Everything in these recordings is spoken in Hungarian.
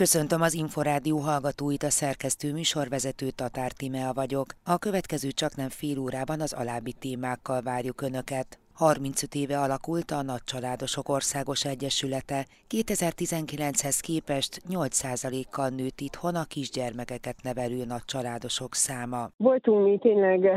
Köszöntöm az Inforádió hallgatóit, a szerkesztő műsorvezető Tatár Timea vagyok. A következő csak nem fél órában az alábbi témákkal várjuk Önöket. 35 éve alakult a Nagycsaládosok Országos Egyesülete. 2019-hez képest 8%-kal nőtt itthon a kisgyermekeket nevelő nagycsaládosok száma. Voltunk mi tényleg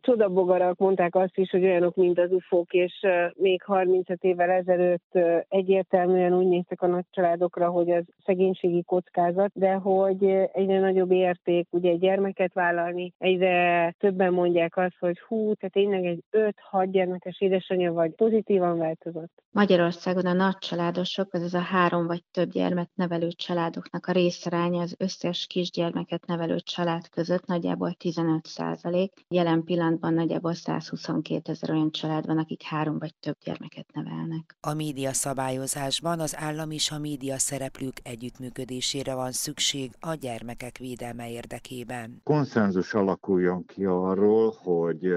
csodabogarak, mondták azt is, hogy olyanok, mint az ufók, és még 35 évvel ezelőtt egyértelműen úgy néztek a nagycsaládokra, hogy az szegénységi kockázat, de hogy egyre nagyobb érték ugye gyermeket vállalni, egyre többen mondják azt, hogy hú, tehát tényleg egy 5-6 gyermekes édes édesanyja vagy pozitívan változott? Magyarországon a nagycsaládosok, azaz a három vagy több gyermek nevelő családoknak a részaránya az összes kisgyermeket nevelő család között nagyjából 15 százalék. Jelen pillanatban nagyjából 122 ezer olyan család van, akik három vagy több gyermeket nevelnek. A média szabályozásban az állam és a média szereplők együttműködésére van szükség a gyermekek védelme érdekében. Konszenzus alakuljon ki arról, hogy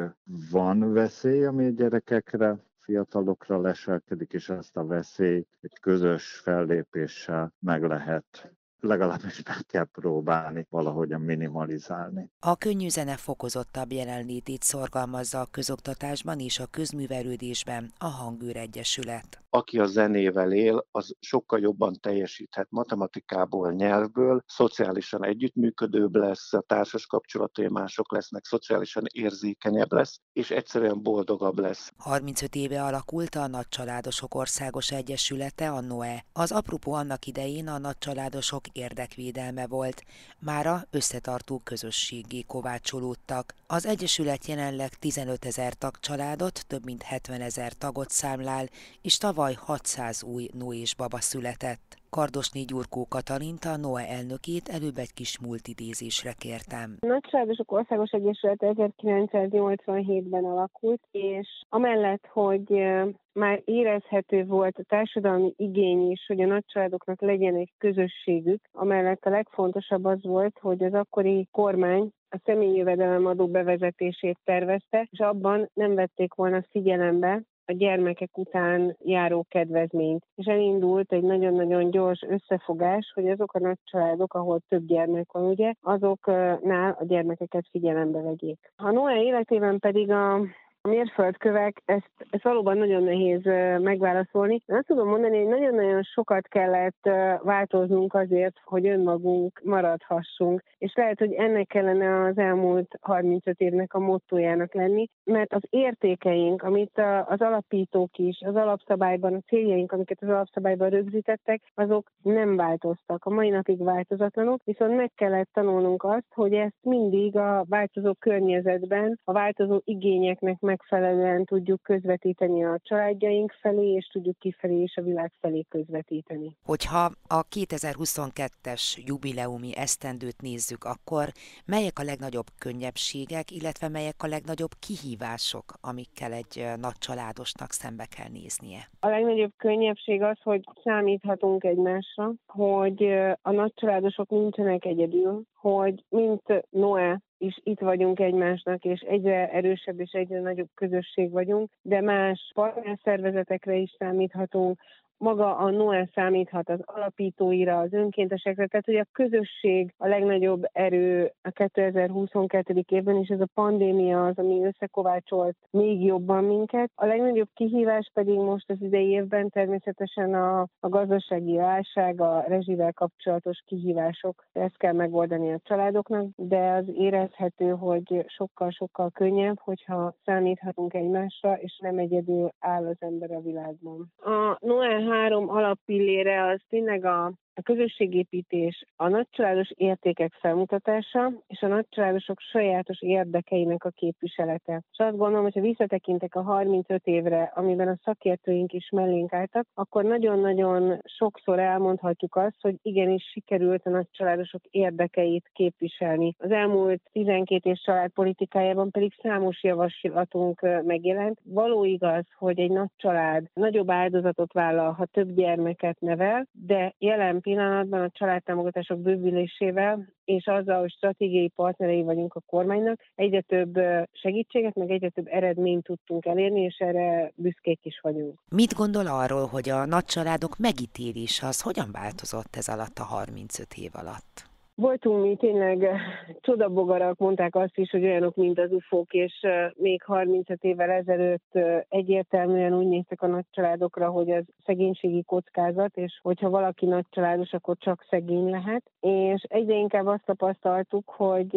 van veszély, ami a gyerekekre gyerekekre, fiatalokra leselkedik, és ezt a veszélyt egy közös fellépéssel meg lehet legalábbis meg kell próbálni valahogyan minimalizálni. A könnyű zene fokozottabb jelenlétét szorgalmazza a közoktatásban és a közművelődésben a Hangőr Egyesület aki a zenével él, az sokkal jobban teljesíthet matematikából, nyelvből, szociálisan együttműködőbb lesz, a társas kapcsolatai mások lesznek, szociálisan érzékenyebb lesz, és egyszerűen boldogabb lesz. 35 éve alakult a Nagycsaládosok Országos Egyesülete, a NOE. Az apropó annak idején a nagycsaládosok érdekvédelme volt. Mára összetartó közösségé kovácsolódtak. Az Egyesület jelenleg 15 ezer tagcsaládot, több mint 70 ezer tagot számlál, és tavaly Tavaly 600 új nő és baba született. Kardosné Gyurkó Katalint, a NOE elnökét előbb egy kis multidézésre kértem. A Nagycsaládosok Országos Egyesület 1987-ben alakult, és amellett, hogy már érezhető volt a társadalmi igény is, hogy a nagycsaládoknak legyen egy közösségük, amellett a legfontosabb az volt, hogy az akkori kormány a személyi jövedelemadó bevezetését tervezte, és abban nem vették volna figyelembe a gyermekek után járó kedvezményt. És elindult egy nagyon-nagyon gyors összefogás, hogy azok a nagy családok, ahol több gyermek van, ugye, azoknál a gyermekeket figyelembe vegyék. A Noé életében pedig a a mérföldkövek, ezt, ezt valóban nagyon nehéz megválaszolni. Én azt tudom mondani, hogy nagyon-nagyon sokat kellett változnunk azért, hogy önmagunk maradhassunk. És lehet, hogy ennek kellene az elmúlt 35 évnek a mottojának lenni, mert az értékeink, amit az alapítók is, az alapszabályban, a céljaink, amiket az alapszabályban rögzítettek, azok nem változtak. A mai napig változatlanok, viszont meg kellett tanulnunk azt, hogy ezt mindig a változó környezetben, a változó igényeknek megfelelően tudjuk közvetíteni a családjaink felé, és tudjuk kifelé és a világ felé közvetíteni. Hogyha a 2022-es jubileumi esztendőt nézzük, akkor melyek a legnagyobb könnyebbségek, illetve melyek a legnagyobb kihívások, amikkel egy nagy családosnak szembe kell néznie? A legnagyobb könnyebbség az, hogy számíthatunk egymásra, hogy a nagy családosok nincsenek egyedül, hogy mint Noé is itt vagyunk egymásnak, és egyre erősebb és egyre nagyobb közösség vagyunk, de más partnerszervezetekre is számíthatunk, maga a Noel számíthat az alapítóira, az önkéntesekre, tehát hogy a közösség a legnagyobb erő a 2022. évben, és ez a pandémia az, ami összekovácsolt még jobban minket. A legnagyobb kihívás pedig most az idei évben természetesen a, a gazdasági válság, a rezsivel kapcsolatos kihívások. Ezt kell megoldani a családoknak, de az érezhető, hogy sokkal-sokkal könnyebb, hogyha számíthatunk egymásra, és nem egyedül áll az ember a világban. A Noel három alappillére az tényleg a a közösségépítés, a nagycsaládos értékek felmutatása és a nagycsaládosok sajátos érdekeinek a képviselete. És azt gondolom, hogy ha visszatekintek a 35 évre, amiben a szakértőink is mellénk álltak, akkor nagyon-nagyon sokszor elmondhatjuk azt, hogy igenis sikerült a nagycsaládosok érdekeit képviselni. Az elmúlt 12 év családpolitikájában pedig számos javaslatunk megjelent. Való igaz, hogy egy nagy nagyobb áldozatot vállal, ha több gyermeket nevel, de jelen pillanatban a családtámogatások bővülésével és azzal, hogy stratégiai partnerei vagyunk a kormánynak, egyre több segítséget, meg egyre több eredményt tudtunk elérni, és erre büszkék is vagyunk. Mit gondol arról, hogy a nagycsaládok megítélés az hogyan változott ez alatt a 35 év alatt? Voltunk mi tényleg csodabogarak, mondták azt is, hogy olyanok, mint az ufók, és még 35 évvel ezelőtt egyértelműen úgy néztek a nagycsaládokra, hogy ez szegénységi kockázat, és hogyha valaki nagycsaládos, akkor csak szegény lehet. És egyre inkább azt tapasztaltuk, hogy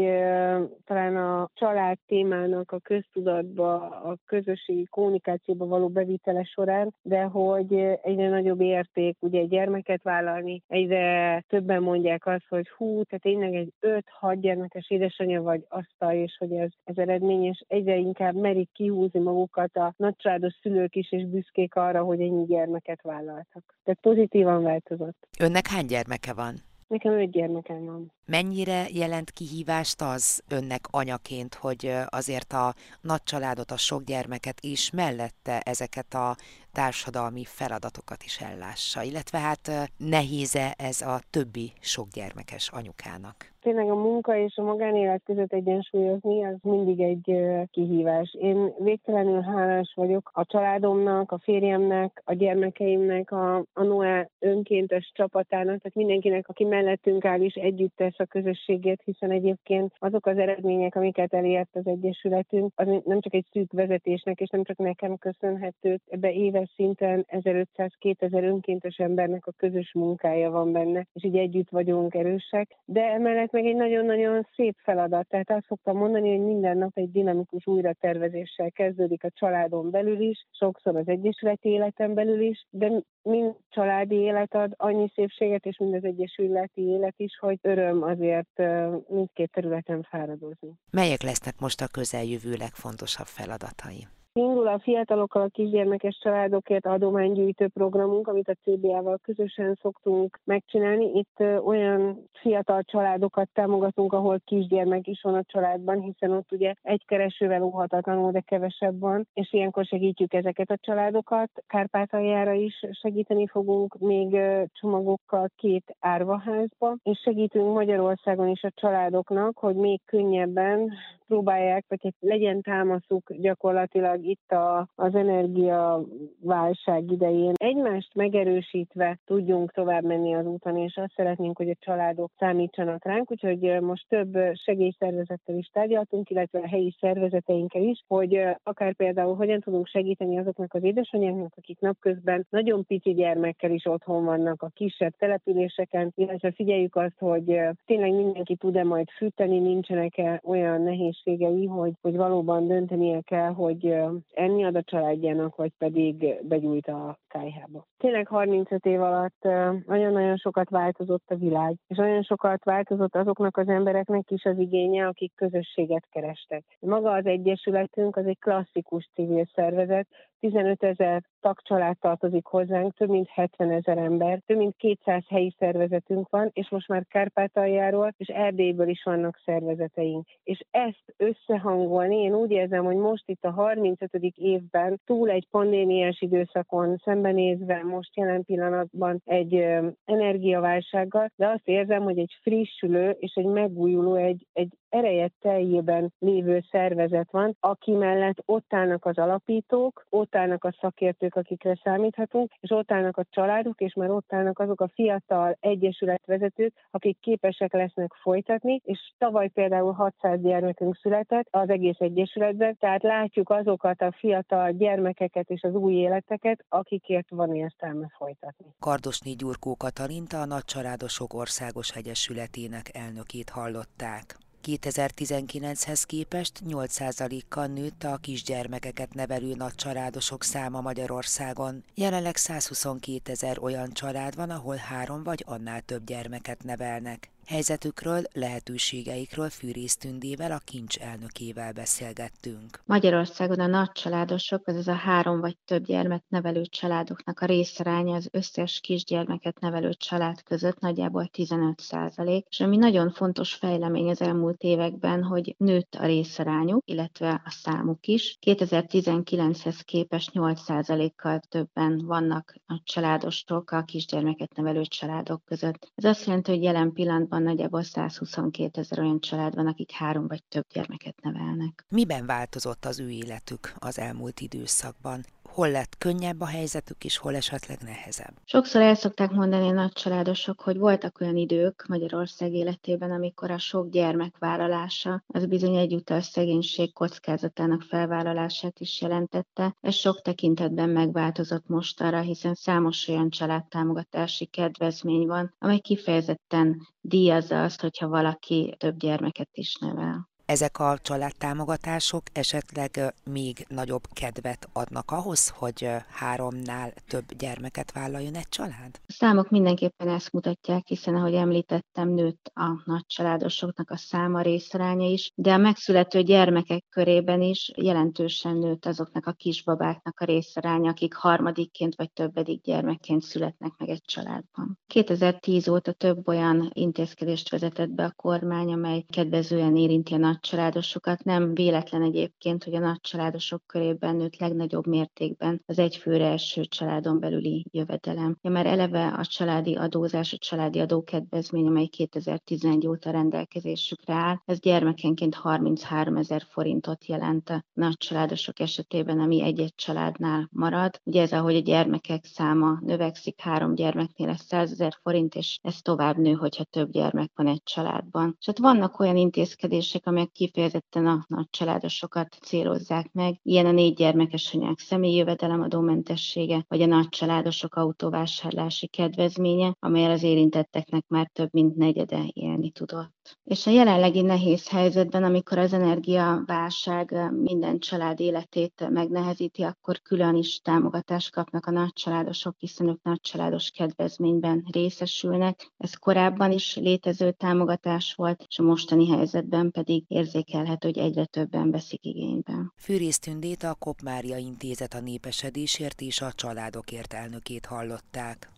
talán a család témának a köztudatba, a közösségi kommunikációba való bevitele során, de hogy egyre nagyobb érték ugye gyermeket vállalni, egyre többen mondják azt, hogy hú, te tényleg egy 5-6 gyermekes édesanyja vagy asztal, és hogy ez, ez eredményes, egyre inkább merik kihúzni magukat a nagycsaládos szülők is, és büszkék arra, hogy ennyi gyermeket vállaltak. Tehát pozitívan változott. Önnek hány gyermeke van? Nekem öt gyermekem van. Mennyire jelent kihívást az önnek anyaként, hogy azért a nagy családot, a sok gyermeket is mellette ezeket a társadalmi feladatokat is ellássa, illetve hát nehéz-e ez a többi sok gyermekes anyukának? tényleg a munka és a magánélet között egyensúlyozni, az mindig egy kihívás. Én végtelenül hálás vagyok a családomnak, a férjemnek, a gyermekeimnek, a, a Noé önkéntes csapatának, tehát mindenkinek, aki mellettünk áll is együtt tesz a közösségét, hiszen egyébként azok az eredmények, amiket elért az Egyesületünk, az nem csak egy szűk vezetésnek, és nem csak nekem köszönhető, ebbe éves szinten 1500-2000 önkéntes embernek a közös munkája van benne, és így együtt vagyunk erősek, de emellett meg egy nagyon-nagyon szép feladat. Tehát azt szoktam mondani, hogy minden nap egy dinamikus újratervezéssel kezdődik a családon belül is, sokszor az egyesületi életen belül is, de mind családi élet ad annyi szépséget, és mind az egyesületi élet is, hogy öröm azért mindkét területen fáradozni. Melyek lesznek most a közeljövő legfontosabb feladatai? Indul a fiatalokkal a kisgyermekes családokért adománygyűjtő programunk, amit a CBA-val közösen szoktunk megcsinálni. Itt olyan fiatal családokat támogatunk, ahol kisgyermek is van a családban, hiszen ott ugye egy keresővel óhatatlanul, de kevesebb van, és ilyenkor segítjük ezeket a családokat. Kárpátaljára is segíteni fogunk még csomagokkal két árvaházba, és segítünk Magyarországon is a családoknak, hogy még könnyebben próbálják, vagy hogy legyen támaszuk gyakorlatilag itt a, az energiaválság idején. Egymást megerősítve tudjunk tovább menni az úton, és azt szeretnénk, hogy a családok számítsanak ránk, úgyhogy most több segélyszervezettel is tárgyaltunk, illetve a helyi szervezeteinkkel is, hogy akár például hogyan tudunk segíteni azoknak az édesanyáknak, akik napközben nagyon pici gyermekkel is otthon vannak a kisebb településeken, illetve figyeljük azt, hogy tényleg mindenki tud-e majd fűteni, nincsenek-e olyan nehézségei, hogy, hogy valóban döntenie kell, hogy enni ad a családjának, vagy pedig begyújt a kájhába. Tényleg 35 év alatt nagyon-nagyon sokat változott a világ, és nagyon sokat változott azoknak az embereknek is az igénye, akik közösséget kerestek. Maga az Egyesületünk az egy klasszikus civil szervezet, 15 ezer tagcsalád tartozik hozzánk, több mint 70 ezer ember, több mint 200 helyi szervezetünk van, és most már Kárpátaljáról és Erdélyből is vannak szervezeteink. És ezt összehangolni, én úgy érzem, hogy most itt a 35. évben túl egy pandémiás időszakon szembenézve, most jelen pillanatban egy energiaválsággal, de azt érzem, hogy egy frissülő és egy megújuló, egy, egy ereje teljében lévő szervezet van, aki mellett ott állnak az alapítók, ott állnak a szakértők, akikre számíthatunk, és ott állnak a családok, és már ott állnak azok a fiatal egyesületvezetők, akik képesek lesznek folytatni, és tavaly például 600 gyermekünk született az egész egyesületben, tehát látjuk azokat a fiatal gyermekeket és az új életeket, akikért van értelme folytatni. Kardosnyi Gyurkó Katalinta a Nagycsaládosok Országos Egyesületének elnökét hallották. 2019-hez képest 8%-kal nőtt a kisgyermekeket nevelő nagy családosok száma Magyarországon. Jelenleg 122 ezer olyan család van, ahol három vagy annál több gyermeket nevelnek. Helyzetükről, lehetőségeikről Fűrész Tündével, a kincs elnökével beszélgettünk. Magyarországon a nagycsaládosok, azaz a három vagy több gyermek nevelő családoknak a részaránya az összes kisgyermeket nevelő család között nagyjából 15 százalék, és ami nagyon fontos fejlemény az elmúlt években, hogy nőtt a részarányuk, illetve a számuk is. 2019-hez képest 8 százalékkal többen vannak a családosok a kisgyermeket nevelő családok között. Ez azt jelenti, hogy jelen pillanatban nagyjából 122 ezer olyan család van, akik három vagy több gyermeket nevelnek. Miben változott az ő életük az elmúlt időszakban? Hol lett könnyebb a helyzetük, és hol esetleg nehezebb? Sokszor el szokták mondani a nagy családosok, hogy voltak olyan idők Magyarország életében, amikor a sok gyermek vállalása az bizony egyúttal szegénység kockázatának felvállalását is jelentette. Ez sok tekintetben megváltozott mostanra, hiszen számos olyan családtámogatási kedvezmény van, amely kifejezetten díjazza azt, hogyha valaki több gyermeket is nevel ezek a családtámogatások esetleg még nagyobb kedvet adnak ahhoz, hogy háromnál több gyermeket vállaljon egy család? A számok mindenképpen ezt mutatják, hiszen ahogy említettem, nőtt a nagy a száma részaránya is, de a megszülető gyermekek körében is jelentősen nőtt azoknak a kisbabáknak a részaránya, akik harmadikként vagy többedik gyermekként születnek meg egy családban. 2010 óta több olyan intézkedést vezetett be a kormány, amely kedvezően érinti a nagycsaládosokat. Nem véletlen egyébként, hogy a nagycsaládosok körében nőtt legnagyobb mértékben az egyfőre első családon belüli jövedelem. Ja, már eleve a családi adózás, a családi adókedvezmény, amely 2011 óta rendelkezésükre áll, ez gyermekenként 33 ezer forintot jelent a nagycsaládosok esetében, ami egy-egy családnál marad. Ugye ez, ahogy a gyermekek száma növekszik, három gyermeknél ez 100 ezer forint, és ez tovább nő, hogyha több gyermek van egy családban. És hát vannak olyan intézkedések, amelyek kifejezetten a nagy családosokat célozzák meg. Ilyen a négy gyermekes anyák személyi jövedelemadómentessége, vagy a nagy családosok autóvásárlási kedvezménye, amelyel az érintetteknek már több mint negyede élni tudott. És a jelenlegi nehéz helyzetben, amikor az energiaválság minden család életét megnehezíti, akkor külön is támogatást kapnak a nagycsaládosok, hiszen ők nagycsaládos kedvezményben részesülnek. Ez korábban is létező támogatás volt, és a mostani helyzetben pedig érzékelhető, hogy egyre többen veszik igénybe. Fűrész Tündét a Kopmária Intézet a népesedésért és a családokért elnökét hallották.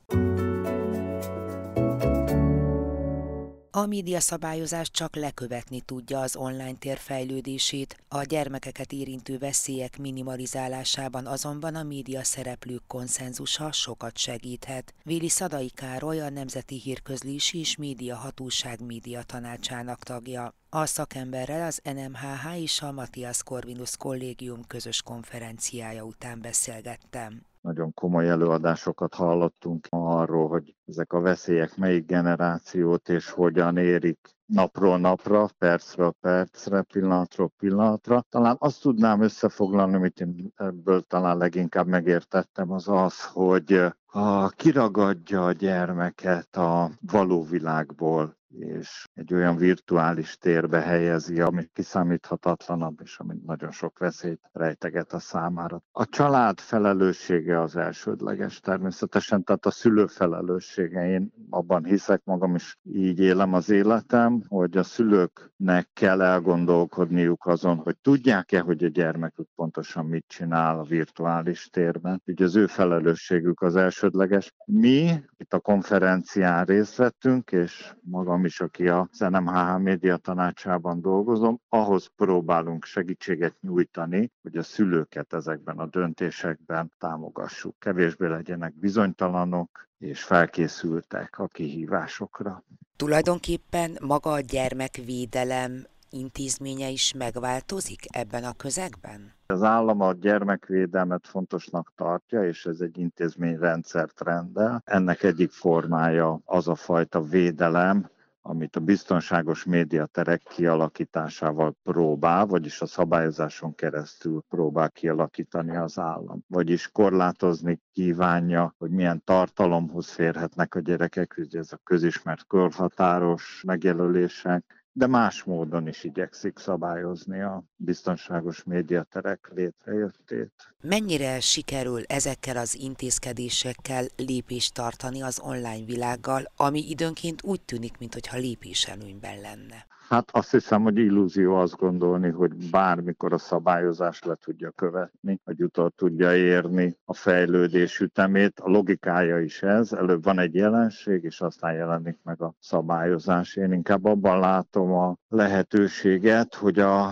A médiaszabályozás csak lekövetni tudja az online tér fejlődését, a gyermekeket érintő veszélyek minimalizálásában azonban a média szereplők konszenzusa sokat segíthet. Véli Szadai Károly a Nemzeti Hírközlési és Média Hatóság média tanácsának tagja. A szakemberrel az NMHH és a Matthias Corvinus kollégium közös konferenciája után beszélgettem nagyon komoly előadásokat hallottunk arról, hogy ezek a veszélyek melyik generációt és hogyan érik napról napra, percről percre, pillanatról pillanatra. Talán azt tudnám összefoglalni, amit én ebből talán leginkább megértettem, az az, hogy a, kiragadja a gyermeket a való világból, és egy olyan virtuális térbe helyezi, ami kiszámíthatatlanabb, és ami nagyon sok veszélyt rejteget a számára. A család felelőssége az elsődleges természetesen, tehát a szülő felelőssége. Én abban hiszek, magam is így élem az életem, hogy a szülőknek kell elgondolkodniuk azon, hogy tudják-e, hogy a gyermekük pontosan mit csinál a virtuális térben. Ugye az ő felelősségük az elsődleges. Mi itt a konferencián részt vettünk, és magam is, aki a NMHH média tanácsában dolgozom, ahhoz próbálunk segítséget nyújtani, hogy a szülőket ezekben a döntésekben támogassuk. Kevésbé legyenek bizonytalanok, és felkészültek a kihívásokra. Tulajdonképpen maga a gyermekvédelem intézménye is megváltozik ebben a közegben? Az állam a gyermekvédelmet fontosnak tartja, és ez egy intézményrendszert rendel. Ennek egyik formája az a fajta védelem, amit a biztonságos médiaterek kialakításával próbál, vagyis a szabályozáson keresztül próbál kialakítani az állam. Vagyis korlátozni kívánja, hogy milyen tartalomhoz férhetnek a gyerekek, ugye ez a közismert korhatáros megjelölések, de más módon is igyekszik szabályozni a biztonságos médiaterek létrejöttét. Mennyire sikerül ezekkel az intézkedésekkel lépést tartani az online világgal, ami időnként úgy tűnik, mintha lépés előnyben lenne? Hát azt hiszem, hogy illúzió azt gondolni, hogy bármikor a szabályozás le tudja követni, vagy utol tudja érni a fejlődés ütemét. A logikája is ez, előbb van egy jelenség, és aztán jelenik meg a szabályozás. Én inkább abban látom a lehetőséget, hogy a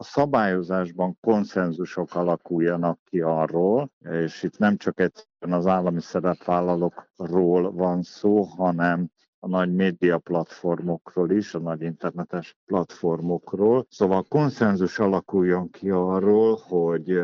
a szabályozásban konszenzusok alakuljanak ki arról, és itt nem csak egyszerűen az állami szerepvállalókról van szó, hanem a nagy média platformokról is, a nagy internetes platformokról. Szóval konszenzus alakuljon ki arról, hogy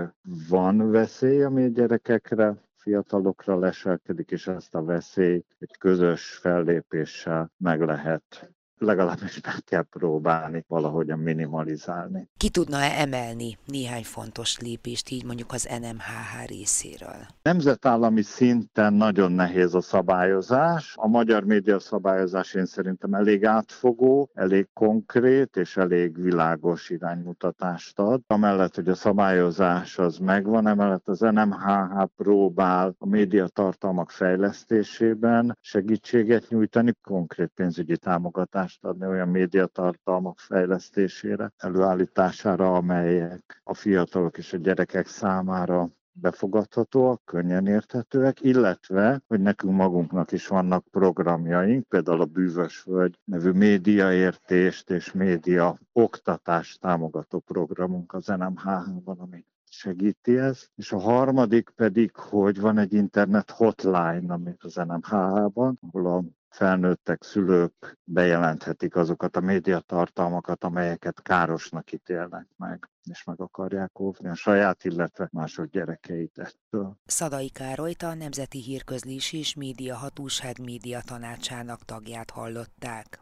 van veszély, ami a gyerekekre fiatalokra leselkedik, és ezt a veszélyt egy közös fellépéssel meg lehet legalábbis meg kell próbálni valahogyan minimalizálni. Ki tudna-e emelni néhány fontos lépést így mondjuk az NMHH részéről? Nemzetállami szinten nagyon nehéz a szabályozás. A magyar média szabályozás én szerintem elég átfogó, elég konkrét és elég világos iránymutatást ad. Amellett, hogy a szabályozás az megvan, emellett az NMHH próbál a médiatartalmak fejlesztésében segítséget nyújtani, konkrét pénzügyi támogatást támogatást adni olyan médiatartalmak fejlesztésére, előállítására, amelyek a fiatalok és a gyerekek számára befogadhatóak, könnyen érthetőek, illetve, hogy nekünk magunknak is vannak programjaink, például a Bűvös Völgy nevű médiaértést és média oktatást támogató programunk az NMHH-ban, ami segíti ez. És a harmadik pedig, hogy van egy internet hotline, amit az NMHH-ban, ahol a felnőttek, szülők bejelenthetik azokat a médiatartalmakat, amelyeket károsnak ítélnek meg, és meg akarják óvni a saját, illetve mások gyerekeit ettől. Szadai Károlyt a Nemzeti Hírközlés és Média Hatóság média tanácsának tagját hallották.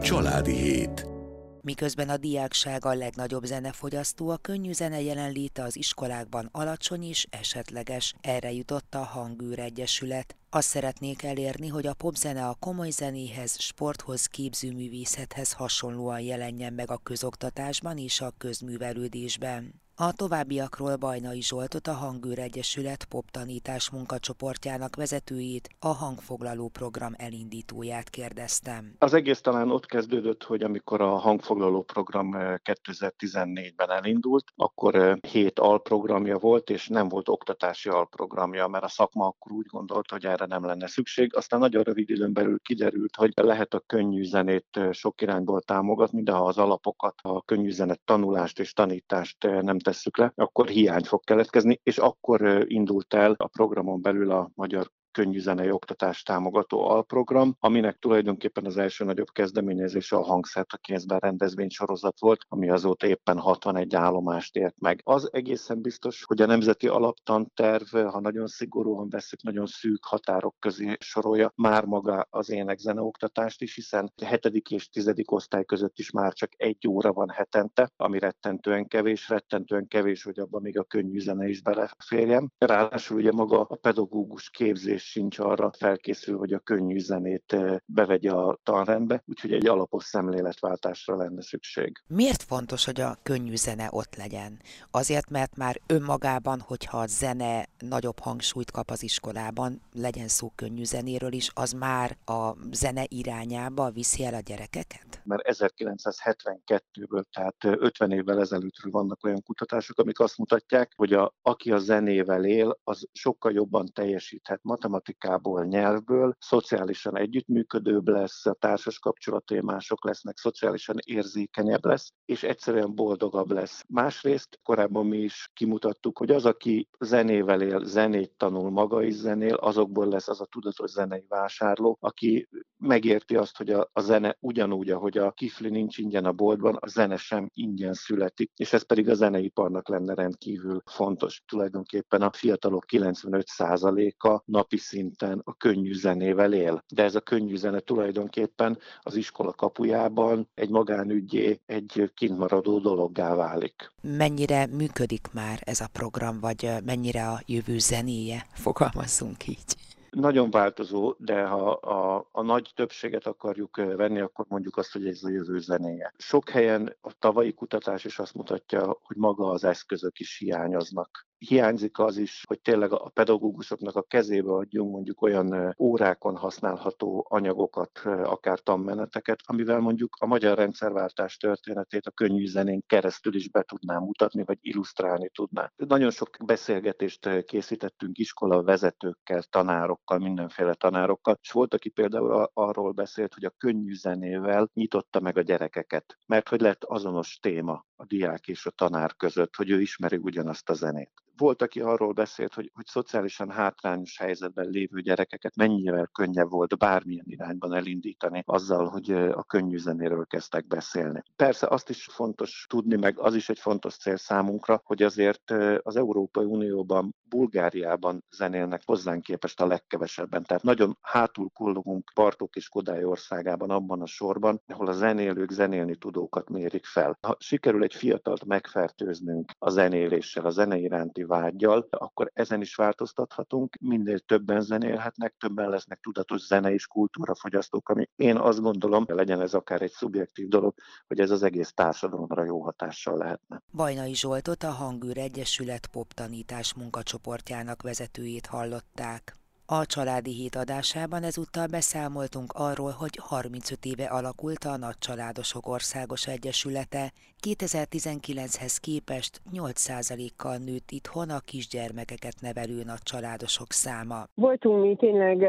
Családi hét Miközben a diákság a legnagyobb zenefogyasztó, a könnyű zene jelenléte az iskolákban alacsony és esetleges. Erre jutott a Hangűr Egyesület. Azt szeretnék elérni, hogy a popzene a komoly zenéhez, sporthoz, képzőművészethez hasonlóan jelenjen meg a közoktatásban és a közművelődésben. A továbbiakról Bajnai Zsoltot, a Hangőr Egyesület poptanítás munkacsoportjának vezetőjét, a hangfoglaló program elindítóját kérdeztem. Az egész talán ott kezdődött, hogy amikor a hangfoglaló program 2014-ben eh, elindult, akkor 7 eh, alprogramja volt, és nem volt oktatási alprogramja, mert a szakma akkor úgy gondolt, hogy erre nem lenne szükség. Aztán nagyon rövid időn belül kiderült, hogy lehet a könnyű zenét eh, sok irányból támogatni, de ha az alapokat, a könnyű zenet tanulást és tanítást nem tesszük le, akkor hiány fog keletkezni, és akkor indult el a programon belül a Magyar könnyű zenei oktatás támogató alprogram, aminek tulajdonképpen az első nagyobb kezdeményezése a hangszert a kézben rendezvény sorozat volt, ami azóta éppen 61 állomást ért meg. Az egészen biztos, hogy a Nemzeti Alaptanterv, ha nagyon szigorúan veszük, nagyon szűk határok közé sorolja már maga az énekzene oktatást is, hiszen a 7. és 10. osztály között is már csak egy óra van hetente, ami rettentően kevés, rettentően kevés, hogy abban még a könnyű zene is beleférjen. Ráadásul ugye maga a pedagógus képzés sincs arra felkészül, hogy a könnyű zenét bevegye a tanrendbe, úgyhogy egy alapos szemléletváltásra lenne szükség. Miért fontos, hogy a könnyű zene ott legyen? Azért, mert már önmagában, hogyha a zene nagyobb hangsúlyt kap az iskolában, legyen szó könnyű zenéről is, az már a zene irányába viszi el a gyerekeket? Mert 1972-ből, tehát 50 évvel ezelőttről vannak olyan kutatások, amik azt mutatják, hogy a, aki a zenével él, az sokkal jobban teljesíthet matematikában, matematikából, nyelvből, szociálisan együttműködőbb lesz, a társas kapcsolatai mások lesznek, szociálisan érzékenyebb lesz, és egyszerűen boldogabb lesz. Másrészt korábban mi is kimutattuk, hogy az, aki zenével él, zenét tanul, maga is zenél, azokból lesz az a tudatos zenei vásárló, aki megérti azt, hogy a, a zene ugyanúgy, ahogy a kifli nincs ingyen a boltban, a zene sem ingyen születik, és ez pedig a zeneiparnak lenne rendkívül fontos. Tulajdonképpen a fiatalok 95%-a napi szinten a könnyű zenével él. De ez a könnyű zene tulajdonképpen az iskola kapujában egy magánügyé, egy kintmaradó dologgá válik. Mennyire működik már ez a program, vagy mennyire a jövő zenéje, fogalmazzunk így? nagyon változó, de ha a, a nagy többséget akarjuk venni, akkor mondjuk azt, hogy ez a jövő zenéje. Sok helyen a tavalyi kutatás is azt mutatja, hogy maga az eszközök is hiányoznak hiányzik az is, hogy tényleg a pedagógusoknak a kezébe adjunk mondjuk olyan órákon használható anyagokat, akár tanmeneteket, amivel mondjuk a magyar rendszerváltás történetét a könnyű zenén keresztül is be tudná mutatni, vagy illusztrálni tudná. Nagyon sok beszélgetést készítettünk iskola vezetőkkel, tanárokkal, mindenféle tanárokkal, és volt, aki például arról beszélt, hogy a könnyű zenével nyitotta meg a gyerekeket, mert hogy lett azonos téma a diák és a tanár között, hogy ő ismeri ugyanazt a zenét. Volt, aki arról beszélt, hogy, hogy szociálisan hátrányos helyzetben lévő gyerekeket mennyivel könnyebb volt bármilyen irányban elindítani azzal, hogy a könnyű zenéről kezdtek beszélni. Persze azt is fontos tudni, meg az is egy fontos cél számunkra, hogy azért az Európai Unióban, Bulgáriában zenélnek hozzánk képest a legkevesebben. Tehát nagyon hátul kullogunk Bartók és Kodály országában abban a sorban, ahol a zenélők zenélni tudókat mérik fel. Ha sikerül egy fiatalt megfertőznünk a zenéléssel, a zene iránti vágyjal, akkor ezen is változtathatunk, minél többen zenélhetnek, többen lesznek tudatos zene és kultúrafogyasztók, ami én azt gondolom, legyen ez akár egy szubjektív dolog, hogy ez az egész társadalomra jó hatással lehetne. Bajnai Zsoltot a Hangűr Egyesület poptanítás munkacsoportjának vezetőjét hallották. A családi hét adásában ezúttal beszámoltunk arról, hogy 35 éve alakult a Nagycsaládosok Országos Egyesülete, 2019-hez képest 8%-kal nőtt itthon a kisgyermekeket nevelő nagycsaládosok száma. Voltunk mi tényleg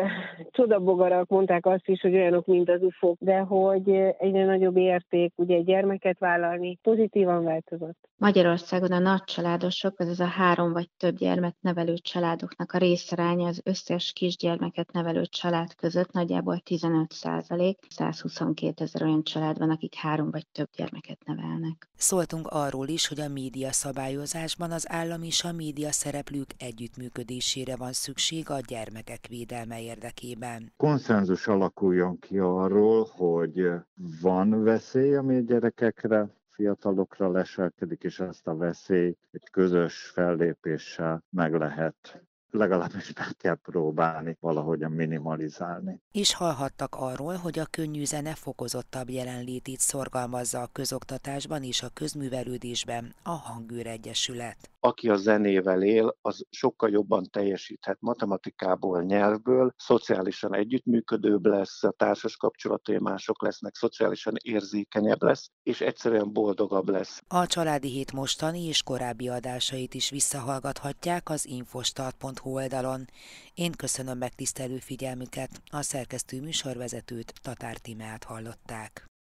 csodabogarak, mondták azt is, hogy olyanok, mint az ufok, de hogy egyre nagyobb érték ugye gyermeket vállalni, pozitívan változott. Magyarországon a nagycsaládosok, azaz a három vagy több gyermek nevelő családoknak a részaránya az összes kisgyermeket nevelő család között nagyjából 15 százalék, 122 ezer olyan család van, akik három vagy több gyermeket nevelnek. Szóltunk arról is, hogy a média szabályozásban az állam és a média szereplők együttműködésére van szükség a gyermekek védelme érdekében. Konszenzus alakuljon ki arról, hogy van veszély, ami a gyerekekre fiatalokra leselkedik, és ezt a veszély egy közös fellépéssel meg lehet legalábbis meg kell próbálni valahogyan minimalizálni. És hallhattak arról, hogy a könnyű zene fokozottabb jelenlétét szorgalmazza a közoktatásban és a közművelődésben a Hangőr Egyesület aki a zenével él, az sokkal jobban teljesíthet matematikából, nyelvből, szociálisan együttműködőbb lesz, a társas kapcsolatai mások lesznek, szociálisan érzékenyebb lesz, és egyszerűen boldogabb lesz. A Családi Hét mostani és korábbi adásait is visszahallgathatják az infostart.hu oldalon. Én köszönöm megtisztelő figyelmüket, a szerkesztő műsorvezetőt Tatár Timát hallották.